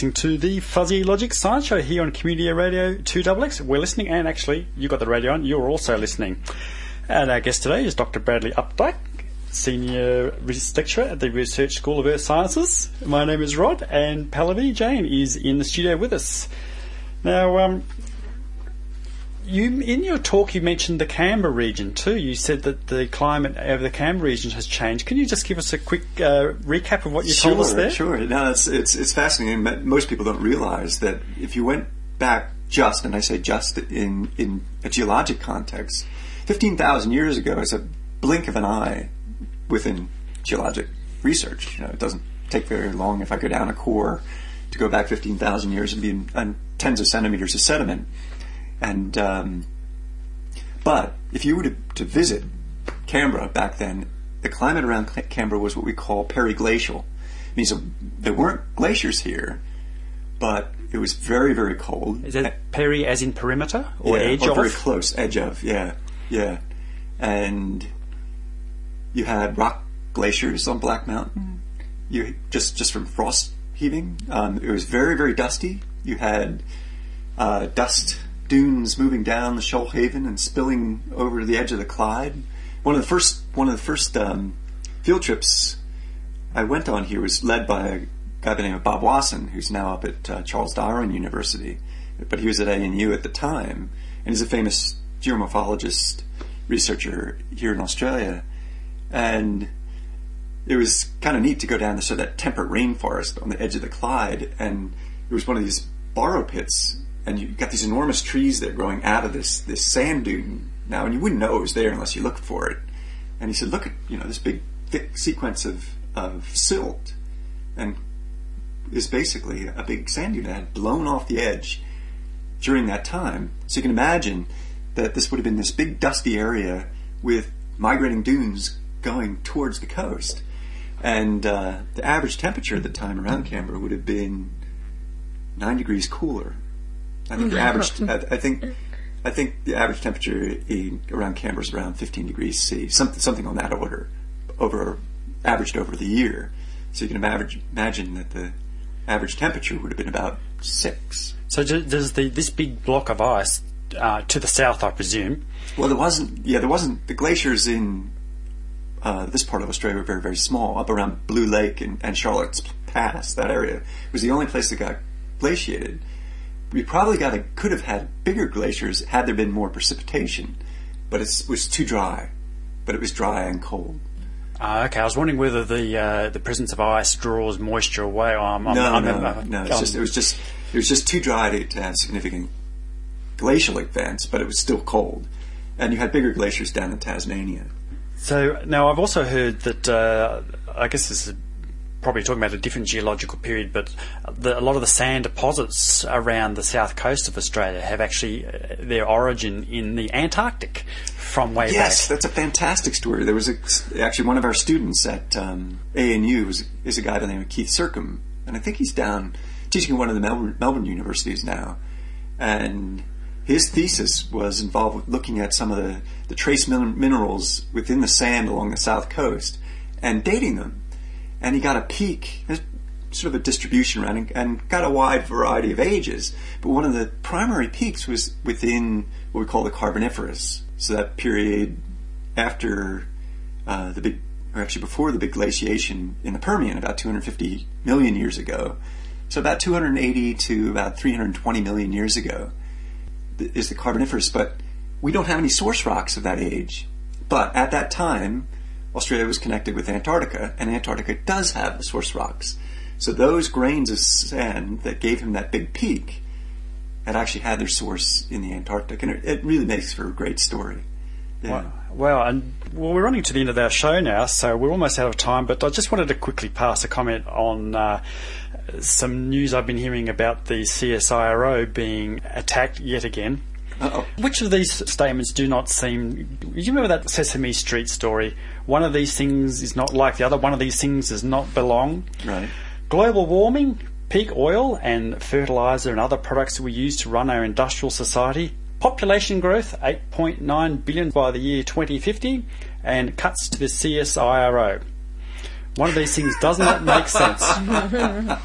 Listening to the Fuzzy Logic Science Show here on Community Radio 2XX. We're listening, and actually, you got the radio on, you're also listening. And our guest today is Dr. Bradley Opdyke, Senior Research Lecturer at the Research School of Earth Sciences. My name is Rod, and Pallavi Jain is in the studio with us. Now, um, you in your talk you mentioned the Canberra region too. You said that the climate over the Canberra region has changed. Can you just give us a quick uh, recap of what you sure, told us there? Sure. No, it's, it's it's fascinating. Most people don't realize that if you went back just, and I say just in in a geologic context, fifteen thousand years ago is a blink of an eye within geologic research. You know, it doesn't take very long if I go down a core to go back fifteen thousand years and be in, in tens of centimeters of sediment. And um, but if you were to, to visit Canberra back then, the climate around Canberra was what we call periglacial. It means there weren't glaciers here, but it was very very cold. Is it peri as in perimeter or yeah, edge or of? very close edge of yeah yeah, and you had rock glaciers on Black Mountain. You just just from frost heaving. Um, it was very very dusty. You had uh, dust dunes moving down the Shoalhaven and spilling over to the edge of the Clyde. One of the first one of the first um, field trips I went on here was led by a guy by the name of Bob Wasson, who's now up at uh, Charles Darwin University, but he was at ANU at the time, and he's a famous geomorphologist researcher here in Australia, and it was kind of neat to go down to sort of that temperate rainforest on the edge of the Clyde, and it was one of these borrow pits and you've got these enormous trees that are growing out of this this sand dune now, and you wouldn't know it was there unless you looked for it. And he said, "Look at you know this big thick sequence of of silt, and is basically a big sand dune that had blown off the edge during that time. So you can imagine that this would have been this big dusty area with migrating dunes going towards the coast." And uh, the average temperature at the time around Canberra would have been nine degrees cooler I think the average. I, think. I think the average temperature in, around Canberra is around 15 degrees C, something something on that order, over averaged over the year. So you can average, imagine that the average temperature would have been about six. So does the this big block of ice uh, to the south, I presume? Well, there wasn't. Yeah, there wasn't. The glaciers in uh, this part of Australia were very very small. Up around Blue Lake and, and Charlotte's Pass, that area It was the only place that got glaciated we probably got a, could have had bigger glaciers had there been more precipitation, but it was too dry. But it was dry and cold. Uh, okay, I was wondering whether the uh, the presence of ice draws moisture away. No, I'm, no, I'm, no. Just, it was just it was just too dry to, to have significant glacial events, but it was still cold, and you had bigger glaciers down in Tasmania. So now I've also heard that uh, I guess this is probably talking about a different geological period, but the, a lot of the sand deposits around the south coast of Australia have actually uh, their origin in the Antarctic from way yes, back. Yes, that's a fantastic story. There was a, actually one of our students at um, ANU was, is a guy by the name of Keith Sircombe, and I think he's down teaching at one of the Melbourne, Melbourne universities now. And his thesis was involved with looking at some of the, the trace min- minerals within the sand along the south coast and dating them and he got a peak, sort of a distribution around, and, and got a wide variety of ages. But one of the primary peaks was within what we call the Carboniferous, so that period after uh, the big, or actually before the big glaciation in the Permian, about 250 million years ago. So about 280 to about 320 million years ago is the Carboniferous, but we don't have any source rocks of that age. But at that time, Australia was connected with Antarctica, and Antarctica does have the source rocks. So those grains of sand that gave him that big peak had actually had their source in the Antarctic, and it, it really makes for a great story. Yeah. Well, well, and well, we're running to the end of our show now, so we're almost out of time. But I just wanted to quickly pass a comment on uh, some news I've been hearing about the CSIRO being attacked yet again. Uh-oh. Which of these statements do not seem? Do you remember that Sesame Street story? One of these things is not like the other. One of these things does not belong. Right. Global warming, peak oil and fertiliser and other products we use to run our industrial society. Population growth, 8.9 billion by the year 2050, and cuts to the CSIRO. One of these things does not make sense.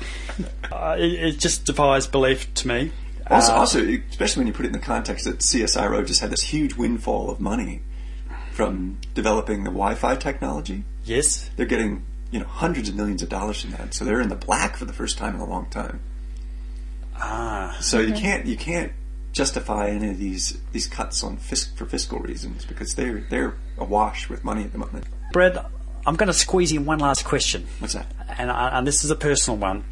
Uh, it, it, just defies belief to me. Also, uh, also, especially when you put it in the context that CSIRO just had this huge windfall of money from developing the Wi-Fi technology. Yes, they're getting you know hundreds of millions of dollars from that, so they're in the black for the first time in a long time. Ah, so okay. you can't you can't justify any of these these cuts on fisc, for fiscal reasons because they're they're awash with money at the moment. Brad, I'm going to squeeze in one last question. What's that? And, and this is a personal one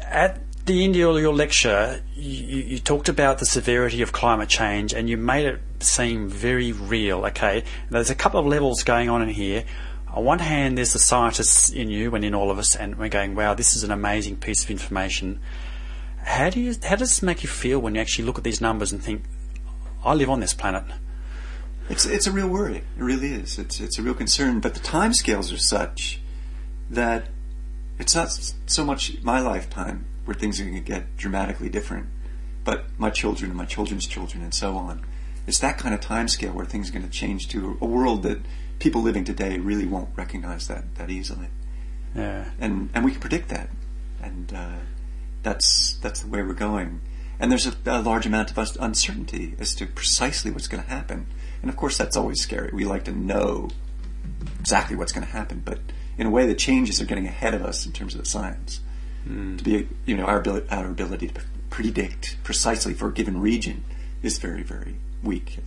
at the end of your lecture, you, you, talked about the severity of climate change and you made it seem very real. Okay, there's a couple of levels going on in here. On one hand, there's the scientists in you and in all of us, and we're going, "Wow, this is an amazing piece of information." How do you? How does this make you feel when you actually look at these numbers and think, "I live on this planet"? It's it's a real worry. It really is. It's it's a real concern. But the timescales are such that it's not so much my lifetime where things are going to get dramatically different, but my children and my children's children and so on. It's that kind of time scale where things are going to change to a world that people living today really won't recognize that that easily. Yeah. And and we can predict that, and uh, that's that's the way we're going. And there's a, a large amount of uncertainty as to precisely what's going to happen. And of course, that's always scary. We like to know exactly what's going to happen, but in a way, the changes are getting ahead of us in terms of the science. To be, you know, our ability, our ability to predict precisely for a given region is very, very weak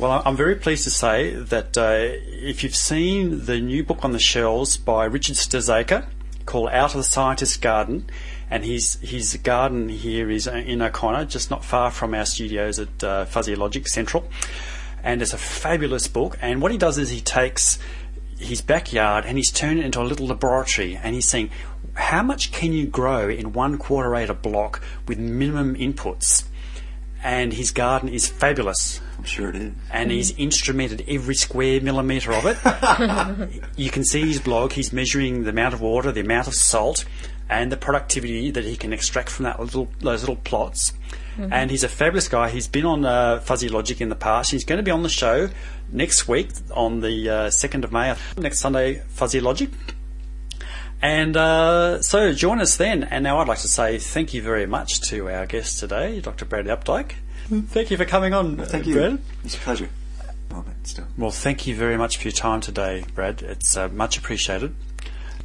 well, I'm very pleased to say that uh, if you've seen the new book on the shelves by Richard Stirzaker called Out of the Scientist's Garden, and his his garden here is in O'Connor, just not far from our studios at uh, Fuzzy Logic Central, and it's a fabulous book. And what he does is he takes his backyard and he's turned it into a little laboratory and he's saying, how much can you grow in one quarter acre block with minimum inputs? And his garden is fabulous. I'm sure it is. And he's instrumented every square millimetre of it. you can see his blog, he's measuring the amount of water, the amount of salt, and the productivity that he can extract from that little, those little plots. Mm-hmm. And he's a fabulous guy. He's been on uh, Fuzzy Logic in the past. He's going to be on the show next week on the uh, 2nd of May, next Sunday, Fuzzy Logic. And uh, so join us then. And now I'd like to say thank you very much to our guest today, Dr. Bradley Opdyke. Thank you for coming on, Thank you. Brad. It's a pleasure. Well, thank you very much for your time today, Brad. It's uh, much appreciated.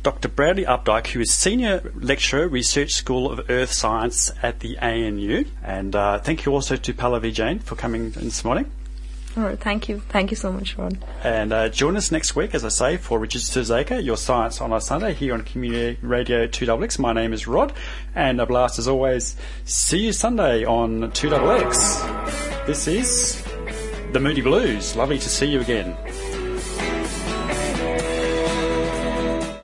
Dr. Bradley Opdyke, who is Senior Lecturer, Research School of Earth Science at the ANU. And uh, thank you also to Pallavi Jain for coming this morning. All right, thank you. Thank you so much, Rod. And uh, join us next week, as I say, for Richard Stirzaker, Your Science on a Sunday, here on Community Radio 2XX. My name is Rod, and a blast as always. See you Sunday on 2XX. This is the Moody Blues. Lovely to see you again.